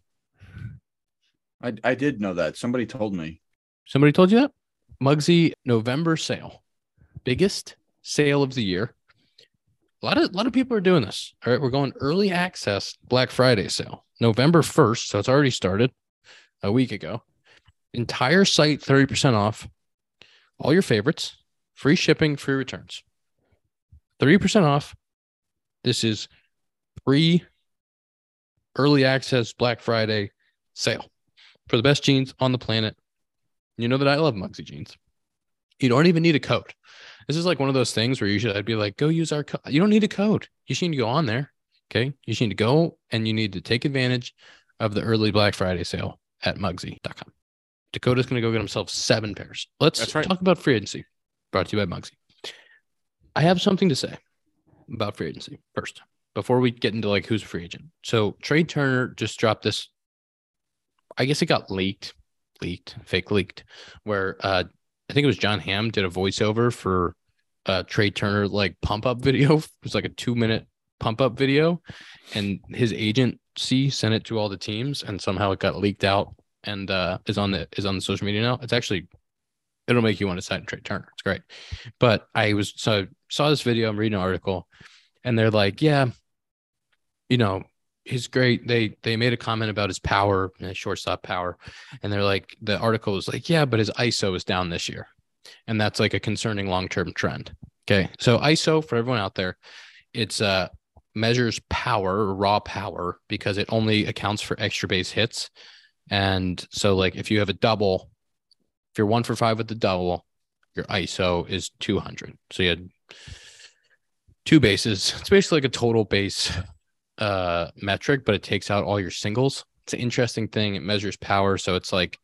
I I did know that. Somebody told me. Somebody told you that? Mugsy November sale. Biggest sale of the year. A lot of a lot of people are doing this. All right, we're going early access Black Friday sale. November 1st, so it's already started a week ago. Entire site 30% off. All your favorites, free shipping, free returns. 30% off. This is pre early access Black Friday sale for the best jeans on the planet. You know that I love Mugsy jeans. You don't even need a code. This is like one of those things where usually I'd be like, go use our code. You don't need a code. You just need to go on there. Okay. You just need to go and you need to take advantage of the early Black Friday sale at Mugsy.com. Dakota's going to go get himself seven pairs. Let's right. talk about free agency brought to you by Mugsy. I have something to say about free agency first before we get into like who's a free agent. So Trea Turner just dropped this. I guess it got leaked, leaked, fake leaked, where uh, I think it was Jon Hamm did a voiceover for uh, Trea Turner like pump up video. It was like a two minute pump up video, and his agency sent it to all the teams, and somehow it got leaked out and uh, is on the is on the social media now. It's actually it'll make you want to sign Trea Turner. It's great. But I was so I saw this video. I'm reading an article, and they're like, yeah, you know, he's great. They they made a comment about his power, his shortstop power, and they're like, the article was like, yeah, but his ISO is down this year, and that's like a concerning long term trend. Okay, so ISO for everyone out there, it's uh measures power raw power because it only accounts for extra base hits, and so like if you have a double, if you're one for five with the double, your ISO is 200. So you had two bases. It's basically like a total base uh metric, but it takes out all your singles. It's an interesting thing. It measures power. So it's like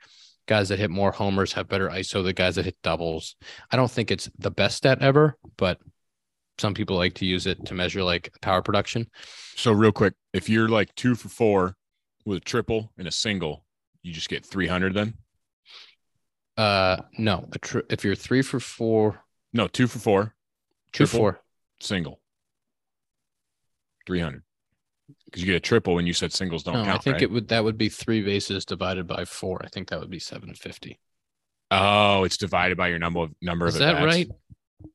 guys that hit more homers have better ISO than guys that hit doubles. I don't think it's the best stat ever, but some people like to use it to measure like power production. So real quick, if you're like two for four with a triple and a single, you just get 300 then? Uh no, a tr- if you're three for four, No, two for four, two Triple? four. single. 300. Because you get a triple when you said singles don't No, count. I think right? it would that would be three bases divided by four. I think that would be 750. Oh, it's divided by your number of number Is of that at-bats. right?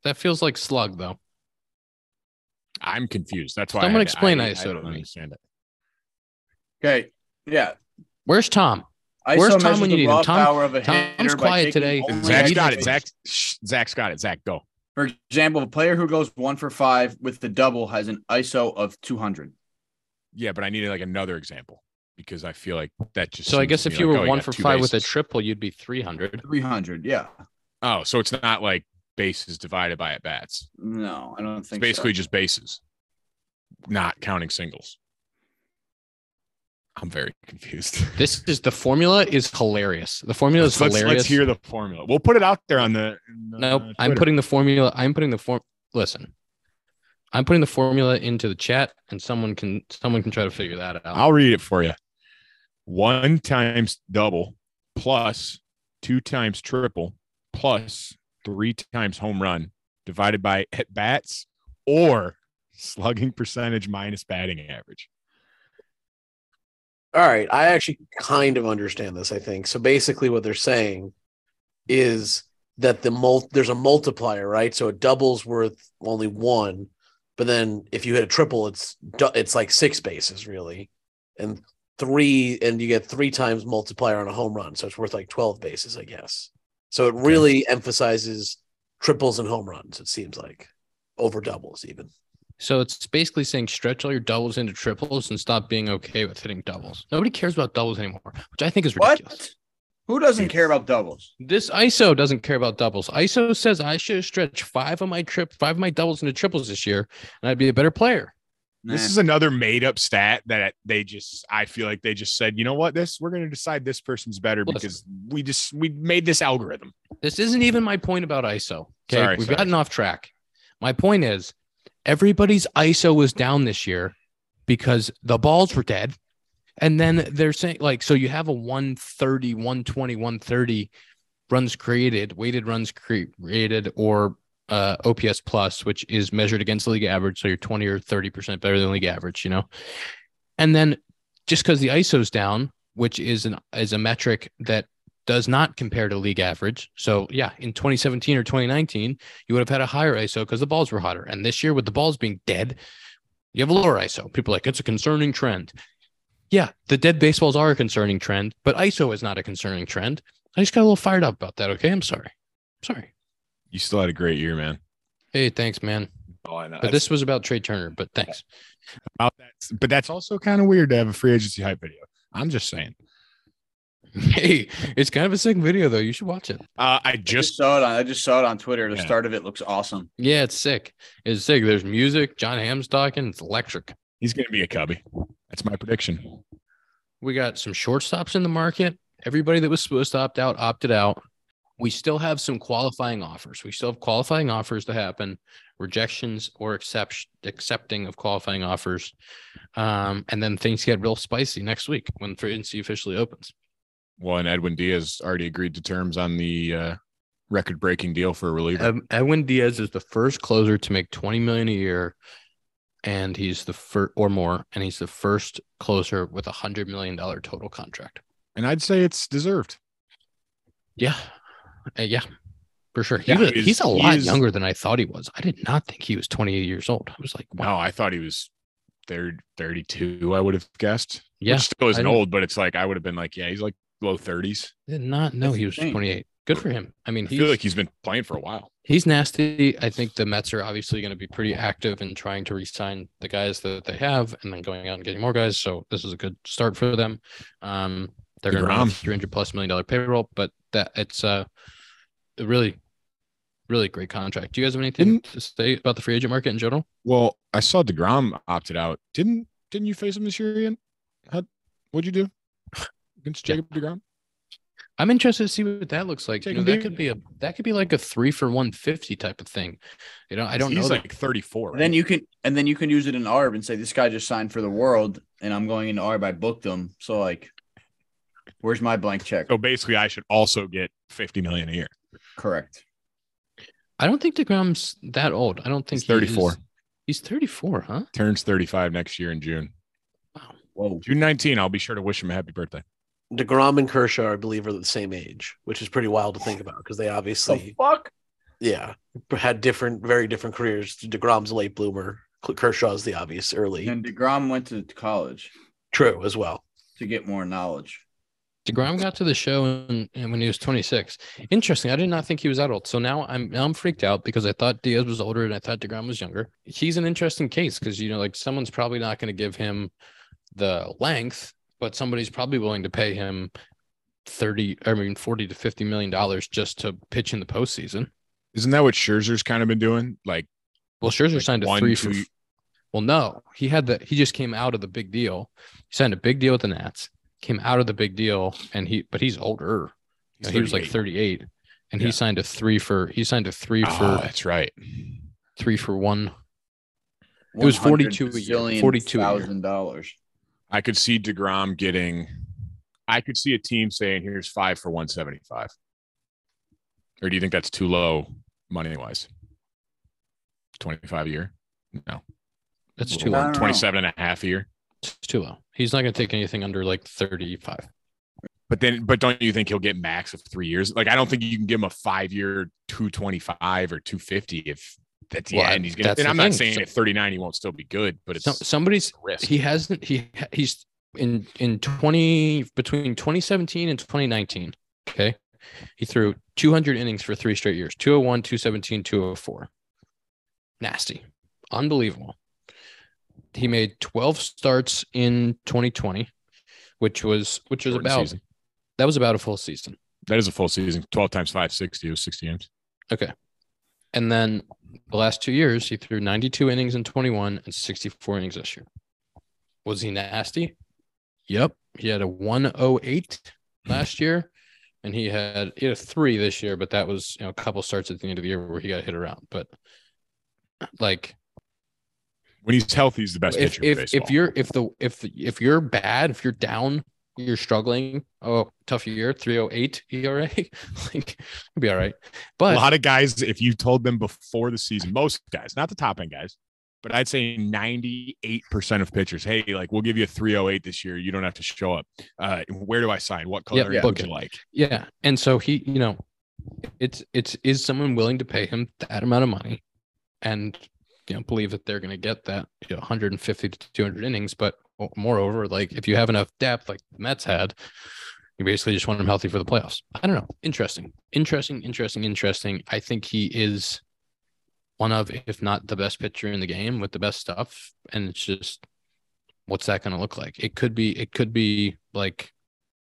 That feels like slug though. I'm confused. That's why. I Someone had to- explain I, I ISO don't to me. understand it. Okay. Yeah. Where's Tom? ISO Where's Tom when you need him? Tom- power of a Tom's quiet today. only Zach's need got it. Zach, shh, Zach's got it. Zach, go. For example, a player who goes one for five with the double has an ISO of 200. Yeah, but I needed like another example because I feel like that just. So I guess if you like, were oh, one got for two five with a triple, you'd be 300. 300. Yeah. Oh, so it's not like bases divided by at bats. No, I don't It's think basically so. just bases, not counting singles. I'm very confused. This is the formula is hilarious. The formula is let's, hilarious. let's hear the formula. We'll put it out there on the. in, uh, Nope. I'm putting the formula. I'm putting the form. Listen, I'm putting the formula into the chat, and someone can someone can try to figure that out. I'll read it for you. One times double plus two times triple plus three times home run divided by at bats or slugging percentage minus batting average. All right, I actually kind of understand this. I think so. Basically, what they're saying is that the mul- there's a multiplier, right? So a double's worth only one, but then if you hit a triple, it's it's like six bases really, and three, and you get three times multiplier on a home run, so it's worth like twelve bases, I guess. So it really emphasizes triples and home runs. It seems like over doubles even. So it's basically saying stretch all your doubles into triples and stop being okay with hitting doubles. Nobody cares about doubles anymore, which I think is ridiculous. What? Who doesn't care about doubles? This ISO doesn't care about doubles. ISO says I should stretch five of my trip, five of my doubles into triples this year, and I'd be a better player. This is another made up stat that they just I feel like they just said, you know what, this we're gonna decide this person's better Listen. because we just we made this algorithm. This isn't even my point about ISO. Okay, Sorry, we've sorry. gotten off track. My point is, everybody's ISO was down this year because the balls were dead. And then they're saying, like, so you have a 130, 120, 130 runs created, weighted runs created, or uh, OPS plus, which is measured against league average. So you're 20 or 30% better than league average, you know? And then just because the ISO's down, which is an is a metric that does not compare to league average. So yeah, in 2017 or 2019, you would have had a higher ISO because the balls were hotter. And this year, with the balls being dead, you have a lower ISO. People like it's a concerning trend. Yeah, the dead baseballs are a concerning trend, but ISO is not a concerning trend. I just got a little fired up about that. Okay, I'm sorry. Sorry. You still had a great year, man. Hey, thanks, man. Oh, I know. But this was about Trea Turner. But thanks. about that, but that's also kind of weird to have a free agency hype video. I'm just saying. Hey, it's kind of a sick video though. You should watch it. Uh, I I just just saw it on. I just saw it on Twitter. The Yeah. start of it looks awesome. Yeah, it's sick. It's sick. There's music. Jon Hamm's talking. It's electric. he's gonna be a cubby. That's my prediction. We got some shortstops in the market. Everybody that was supposed to opt out opted out. We still have some qualifying offers. We still have qualifying offers to happen, rejections or accept, accepting of qualifying offers. Um, and then things get real spicy next week when free agency officially opens. Well, and Edwin Diaz already agreed to terms on the uh, record-breaking deal for a reliever. Ed- Edwin Diaz is the first closer to make 20 million a year, and he's the first or more, and he's the first closer with a hundred million dollar total contract. and I'd say it's deserved. Yeah, Uh, yeah, for sure. He Yeah, was, he is- he's a lot is- younger than I thought he was. I did not think he was 28 years old. I was like, wow. No, I thought he was third 32, I would have guessed. Yeah, Which still isn't old, but it's like I would have been like, yeah, he's like low 30s. I did not know That's he was 28. Good for him. I mean, I feel like he's been playing for a while. he's nasty. I think the Mets are obviously going to be pretty active in trying to re-sign the guys that they have, and then going out and getting more guys. So this is a good start for them. Um, they're going to run 300 300 plus million dollar payroll, but that it's uh, a really, really great contract. Do you guys have anything Didn't- to say about the free agent market in general? Well, I saw DeGrom opted out. Didn't didn't you face him this year, Ian? How, what'd you do against Yeah. Jacob DeGrom? I'm interested to see what that looks like. You know, that could be a that could be like a three for 150 type of thing. You know, I don't He's know. like 34. Right? Then you can and then you can use it in ARB and say this guy just signed for the world, and I'm going into ARB. I booked him, so like, where's my blank check? so basically, I should also get 50 million a year. Correct. I don't think Degrom's that old. I don't think He's 34. He he's 34, huh? Turns 35 next year in June. Wow. Whoa. June 19. I'll be sure to wish him a happy birthday. DeGrom and Kershaw, I believe, are the same age, which is pretty wild to think about because they obviously The obviously, fuck? yeah, had different, very different careers. DeGrom's a late bloomer. Kershaw's the obvious early. And Degrom went to college True as well. to get more knowledge. Degrom got to the show and, and when he was 26. Interesting. I did not think he was that old. So now I'm now I'm freaked out because I thought Diaz was older and I thought Degrom was younger. He's an interesting case because you know, like someone's probably not going to give him the length, but somebody's probably willing to pay him 30, I mean 40 to 50 million dollars just to pitch in the postseason. Isn't that what Scherzer's kind of been doing? Like, Well, Scherzer Like signed a one, three two- for. Well, no, he had the. He just came out of the big deal. He signed a big deal with the Nats. Came out of the big deal, and he, but he's older. he's he was like 38. 38, and Yeah. he signed a three for. He signed a three Oh, for that's right. three for one. It was 42 a year, 42 a dollars. I could see DeGrom getting, I could see a team saying, here's five for 175. Or do you think that's too low money wise? 25 a year? No. That's too I low. don't know. 27 and a half a year. It's too low. He's not going to take anything under like 35. But then, but don't you think he'll get max of three years? Like, I don't think you can give him a five year 225 or 250 if at the Well, end he's going to. And I'm not saying So- at 39 he won't still be good, but it's Some, somebody's risk. he hasn't he he's in in 20 between 2017 and 2019 okay he threw 200 innings for three straight years 201 217 204 nasty unbelievable he made 12 starts in 2020 which was which was about season. that was about a full season That is a full season. 12 times 560 was 60 games. okay and then the last two years he threw 92 innings in 21 and 64 innings this year was he nasty Yep. He had a 108 last year, and he had he had a three this year, but that was you know a couple starts at the end of the year where he got hit around. But like When he's healthy, he's the best if pitcher if, if you're if the if if you're bad, if you're down, you're struggling. Oh, tough year, 308 ERA. like it'll be all right. But a lot of guys, if you told them before the season, most guys, not the top end guys, but I'd say 98% of pitchers, hey, like we'll give you a 308 this year. You don't have to show up. Uh, where do I sign? What color Yeah, would you like? yeah, and so he, you know, it's it's is someone willing to pay him that amount of money, and you know believe that they're going to get that you know 150 to 200 innings. But moreover, like if you have enough depth, like the Mets had, you basically just want him healthy for the playoffs. I don't know. Interesting, interesting, interesting, interesting. I think he is one of, if not the best pitcher in the game with the best stuff, and it's just what's that going to look like? It could be, it could be like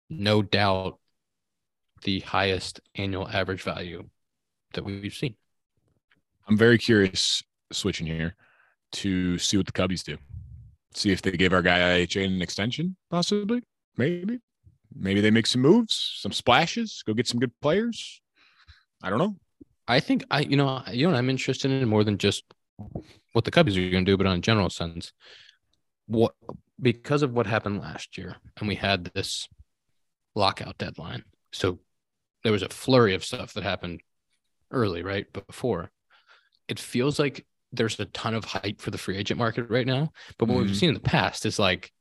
no doubt the highest annual average value that we've seen. I'm very curious, switching here, to see what the Cubbies do. See if they give our guy IHA an extension, possibly. Maybe. Maybe they make some moves, some splashes, go get some good players. I don't know. I think I, you know, you know, I'm interested in more than just what the Cubbies are going to do, but on a general sense, what because of what happened last year, and we had this lockout deadline, so there was a flurry of stuff that happened early, right before. It feels like there's a ton of hype for the free agent market right now, but what Mhm. we've seen in the past is like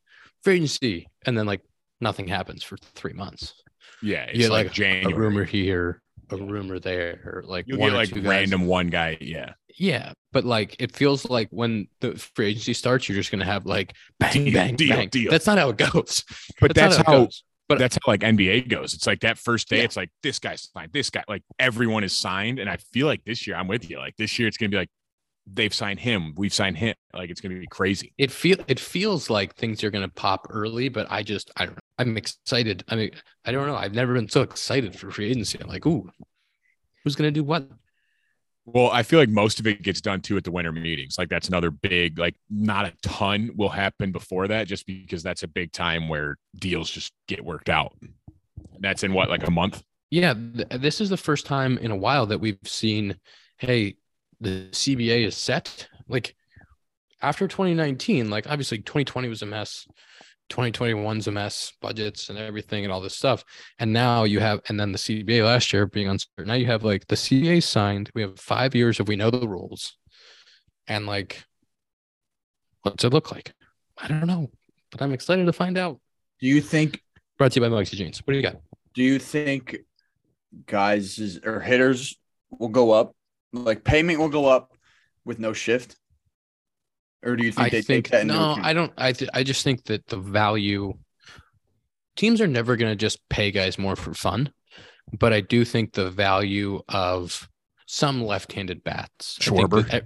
free agency, and then like nothing happens for three months. Yeah, it's You get like, like January. a rumor here, a Yeah. rumor there, like one get like two guys. random one guy. Yeah. Yeah, but like it feels like when the free agency starts, you're just gonna have like bang, Deal, bang, deal, bang. deal. That's not how it goes. But that's, not it how. But that's how like NBA goes. It's like that first day, Yeah. it's like this guy's signed, this guy, like everyone is signed. And I feel like this year, I'm with you. Like this year, it's gonna be like they've signed him, we've signed him. Like it's gonna be crazy. it feel it feels like things are gonna pop early, but I just I don't know. I'm excited. I mean, I don't know. I've never been so excited for free agency. I'm like, ooh, who's gonna do what? Well, I feel like most of it gets done too at the winter meetings. Like that's another big, like not a ton will happen before that, just because that's a big time where deals just get worked out. That's in what, like a month? Yeah, th- this is the first time in a while that we've seen, hey, the CBA is set. Like after 2019, like obviously 2020 was a mess, 2021's a mess, budgets and everything and all this stuff. And now you have, and then the CBA last year being uncertain. Now you have like the CBA signed. We have five years if we know the rules, and like, what's it look like? I don't know, but I'm excited to find out. Do you think? Brought to you by Mugsy Jeans. What do you got? Do you think guys is, or hitters will go up? Like payment will go up with no shift, or do you think I they think take that no, account? I don't. I th- I just think that the value teams are never going to just pay guys more for fun, but I do think the value of some left-handed bats. I think Schwarber? that-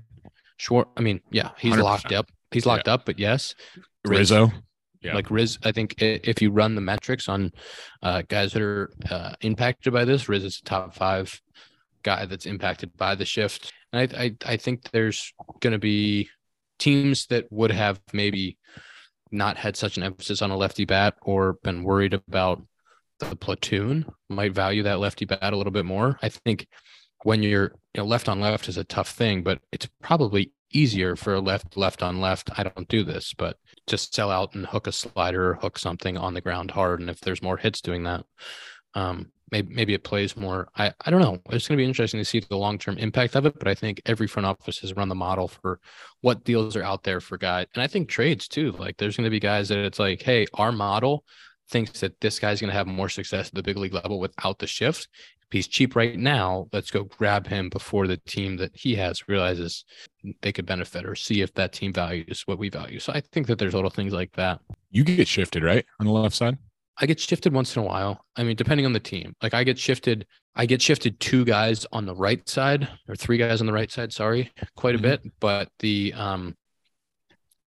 Schwar. I mean, yeah, he's 100%. locked up. He's locked up, but yes, Riz. Rizzo. Yeah. like Riz. I think if you run the metrics on uh, guys that are uh, impacted by this, Riz is a top five guy that's impacted by the shift. And I, I, I think there's going to be teams that would have maybe not had such an emphasis on a lefty bat or been worried about the platoon might value that lefty bat a little bit more. I think when you're you know left on left is a tough thing, but it's probably easier for a left left on left. I don't do this, but just sell out and hook a slider or hook something on the ground hard. And if there's more hits doing that, um, maybe maybe it plays more. I I don't know. It's going to be interesting to see the long term impact of it. But I think every front office has run the model for what deals are out there for guys, and I think trades too. Like there's going to be guys that it's like, hey, our model thinks that this guy's going to have more success at the big league level without the shift. If he's cheap right now, let's go grab him before the team that he has realizes they could benefit or see if that team values what we value. So I think that there's little things like that. You get shifted right on the left side. I get shifted once in a while. I mean, depending on the team. Like I get shifted, I get shifted two guys on the right side or three guys on the right side, sorry, quite a Mhm. bit. But the um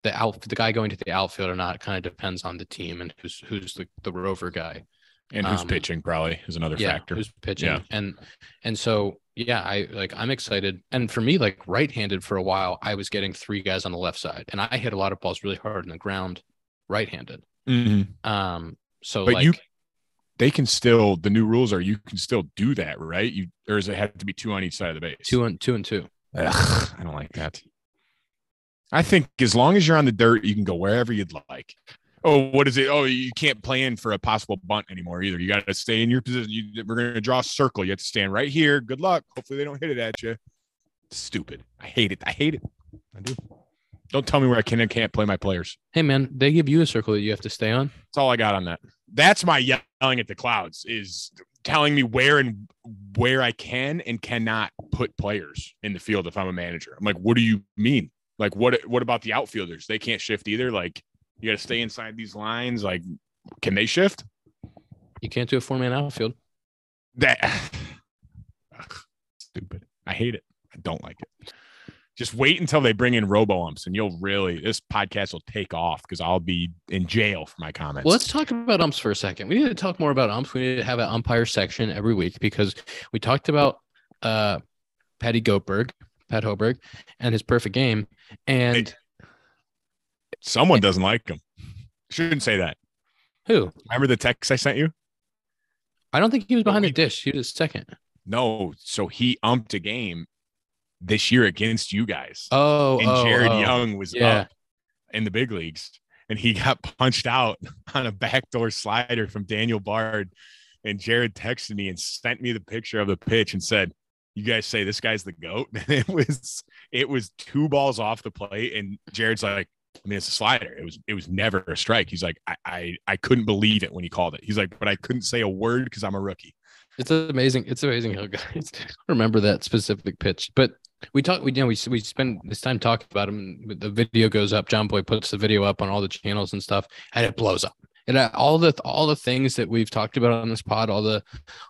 the out the guy going to the outfield or not kind of depends on the team and who's who's the, the rover guy. And who's Um, pitching probably is another yeah, factor. who's pitching. Yeah. And and so yeah, I like I'm excited. And for me, like right-handed for a while, I was getting three guys on the left side. And I hit a lot of balls really hard in the ground right-handed. Mhm. Um so But like you- They can still the new rules are you can still do that, right? You or does it have to be two on each side of the base? two and two and two. Ugh, I don't like that. I think as long as you're on the dirt, you can go wherever you'd like. Oh, what is it? Oh, you can't plan for a possible bunt anymore either. You got to stay in your position. You, we're going to draw a circle. You have to stand right here. Good luck. Hopefully they don't hit it at you. Stupid. I hate it. I hate it. I do. Don't tell me where I can and can't play my players. Hey man, they give you a circle that you have to stay on. That's all I got on that. That's my yelling at the clouds is telling me where and where I can and cannot put players in the field if I'm a manager. I'm like, what do you mean? Like, what what about the outfielders? They can't shift either. Like, you got to stay inside these lines. Like, can they shift? You can't do a four man outfield. That stupid. I hate it. I don't like it. Just wait until they bring in robo umps and you'll really this podcast will take off because I'll be in jail for my comments. Well, let's talk about umps for a second. We need to talk more about umps. We need to have an umpire section every week because we talked about uh Patty Goldberg, Pat Hoberg, and his perfect game. And Someone doesn't like him. Shouldn't say that. who? Remember the text I sent you? I don't think he was behind the dish. He was second. No. So he umped a game this year against you guys. Oh, and oh, Jared oh. Young was Yeah. up in the big leagues. And he got punched out on a backdoor slider from Daniel Bard. And Jared texted me and sent me the picture of the pitch and said, You guys say this guy's the GOAT. And it was it was two balls off the plate. And Jared's like, I mean, it's a slider. It was it was never a strike. He's like, I I, I couldn't believe it when he called it. He's like, but I couldn't say a word because I'm a rookie. It's amazing. It's amazing how guys remember that specific pitch. But we talk. We you know we we spend this time talking about him. The video goes up. John Boy puts the video up on all the channels and stuff, and it blows up. And all the all the things that we've talked about on this pod, all the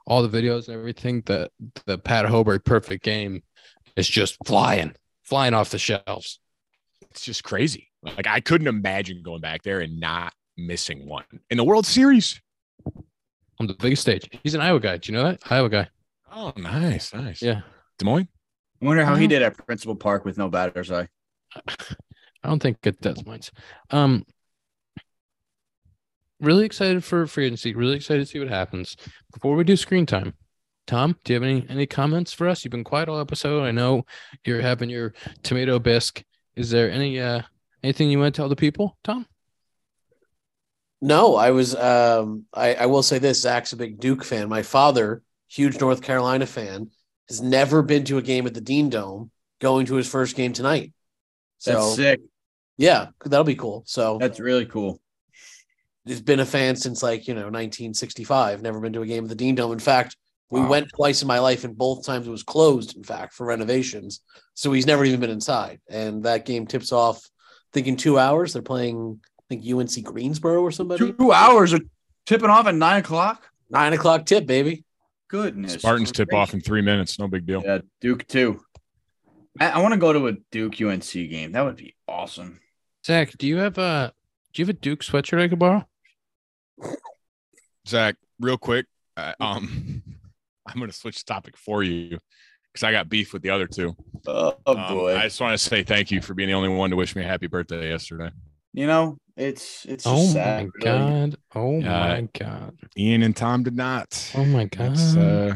all the videos and everything, the the Pat Hoberg perfect game is just flying, flying off the shelves. It's just crazy. Like I couldn't imagine going back there and not missing one in the World Series. On the biggest stage. He's an Iowa guy. Do you know that? Iowa guy. Oh, nice, nice. Yeah. Des Moines. I wonder how he Mhm. did at Principal Park with no batter's eye. I don't think it does mine. Um, really excited for free agency. Really excited to see what happens. Before we do screen time, Tom, do you have any any comments for us? You've been quiet all episode. I know you're having your tomato bisque. Is there any uh anything you want to tell the people, Tom? No, I was. Um, I, I will say this: Zach's a big Duke fan. My father, huge North Carolina fan, has never been to a game at the Dean Dome. Going to his first game tonight. That's So sick. yeah, that'll be cool. So That's really cool. he's been a fan since like you know 1965. Never been to a game at the Dean Dome. In fact, we Wow. went twice in my life, and both times it was closed. In fact, for renovations. So he's never even been inside. And that game tips off. I think in two hours they're playing. I think UNC Greensboro or somebody. Two hours of tipping off at nine o'clock. Nine o'clock tip, baby. Goodness. Spartans tip off in three minutes. No big deal. Yeah, Duke too. I, I want to go to a Duke UNC game. That would be awesome. Zach, do you have a do you have a Duke sweatshirt I could borrow? Zach, real quick. Uh, um, I'm going to switch topic for you because I got beef with the other two. Oh, Um, boy. I just want to say thank you for being the only one to wish me a happy birthday yesterday. you know, it's it's just Oh sad. my really. god. Oh Yeah. my god. Ian and Tom did not. Oh my god. It's, uh,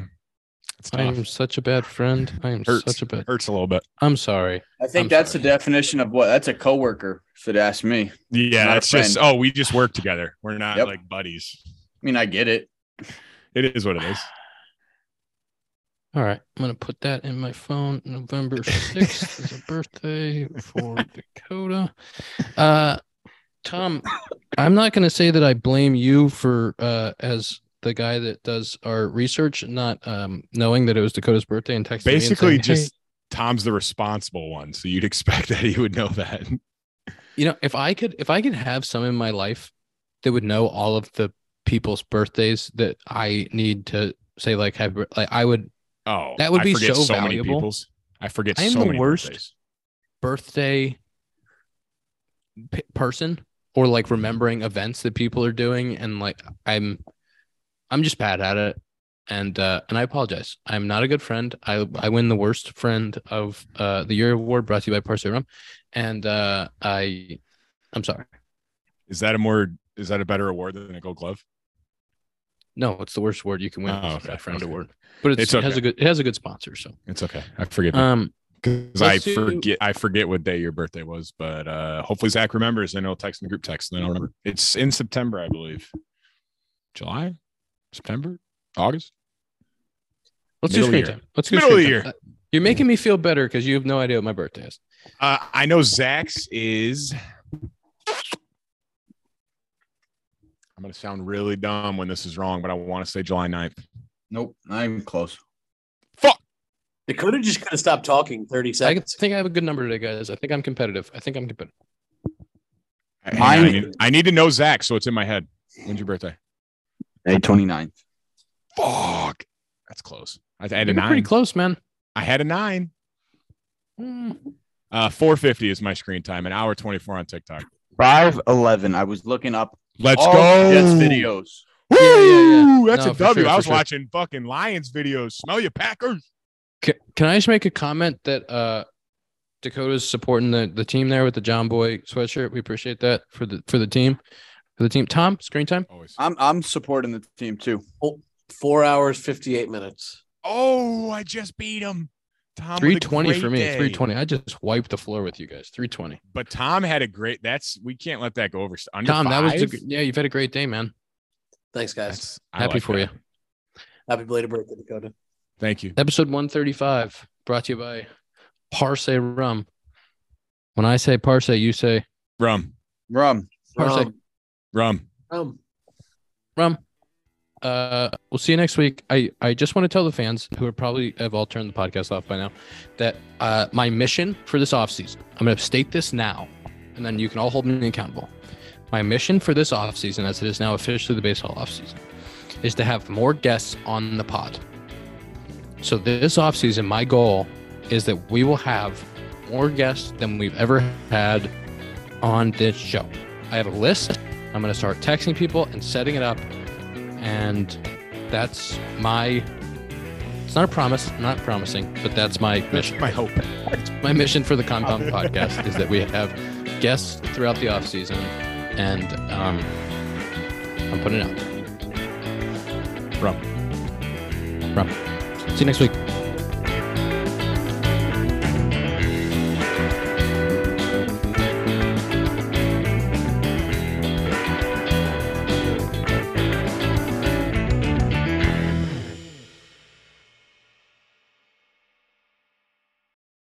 it's I am such a bad friend. I am Hurts. such a bad. Hurts a little bit. I'm sorry. I think I'm that's sorry. the definition of what that's a coworker. If it asks me, Yeah, Not it's just oh, we just work together. We're not Yep. like buddies. I mean, I get it. It is what it is. All right, I'm gonna put that in my phone. November sixth is a birthday for Dakota. Uh, Tom, I'm not gonna say that I blame you for uh as the guy that does our research, not um knowing that it was Dakota's birthday and texting me and Basically, saying, "Hey, just Tom's the responsible one, so you'd expect that he would know that. you know if i could if i could have some in my life that would know all of the people's birthdays that i need to say like have like i would Oh, That would I be so many valuable. I forget I am so the worst. birthdays. birthday p- person or like remembering events that people are doing and like i'm i'm just bad at it and uh and i apologize i'm not a good friend i i win the worst friend of uh the year award brought to you by Parce Rum and uh i i'm sorry Is that a more? Is that a better award than a Gold Glove? No, it's the worst award you can win. Oh, okay, a friend okay. award, but it's, It's it has a good it has a good sponsor. So, It's okay. I forget that. um, because I let's do- forget. I forget what day your birthday was, but uh hopefully Zach remembers, and he'll text in the group text. And then I'll remember. It's in September, I believe. July, September, August. let's do Middle screen year. time. Let's do Middle of screen the time. Uh, You're making me feel better because you have no idea what my birthday is. Uh, I know Zach's is. I'm gonna sound really dumb when this is wrong, but I want to say July 9th. Nope, not even close. Fuck. Dakota just could have stopped talking 30 seconds. I think I have a good number today, guys. I think I'm competitive. I think I'm competitive. Hang I, need, I need to know Zach, so it's in my head. When's your birthday? May 29th. Fuck. That's close. I had a You're pretty nine. close, man. I had a nine. Mm. Uh, 450 is my screen time, an hour 24 on TikTok. 511. I was looking up Let's all go. Jets videos. Woo! Yeah, yeah, yeah. That's No, a for W. sure, I was sure. watching fucking Lions videos. Smell you, Packers. Can, can I just make a comment that uh Dakota's supporting the, the team there with the John Boy sweatshirt? We appreciate that for the for the team. For the team. Tom, screen time. Always. I'm I'm supporting the team too. Four hours, 58 minutes. Oh, I just beat him. Tom 320 for me. day. 320. I just wiped the floor with you guys. 320. But Tom had a great. That's we can't let that go over. Under Tom, that was five? the, yeah, you've had a great day, man. Thanks, guys. That's Happy like for that. you. Happy belated birthday, Dakota. Thank you. Episode 135 brought to you by Parce Rum. When I say Parce, you say Rum, Rum. Parce Um, rum. um, Rum. Uh, we'll see you next week. I, I just want to tell the fans who are probably have all turned the podcast off by now that uh, my mission for this offseason, I'm going to state this now, and then you can all hold me accountable. My mission for this offseason, as it is now officially the baseball offseason, is to have more guests on the pod. So this offseason, my goal is that we will have more guests than we've ever had on this show. I have a list. I'm going to start texting people and setting it up. And that's my, it's not a promise, I'm not promising, but that's my mission. My hope. My mission for the Compound podcast is that we have guests throughout the off season and um, I'm putting it out. Rum. Rum. See you next week.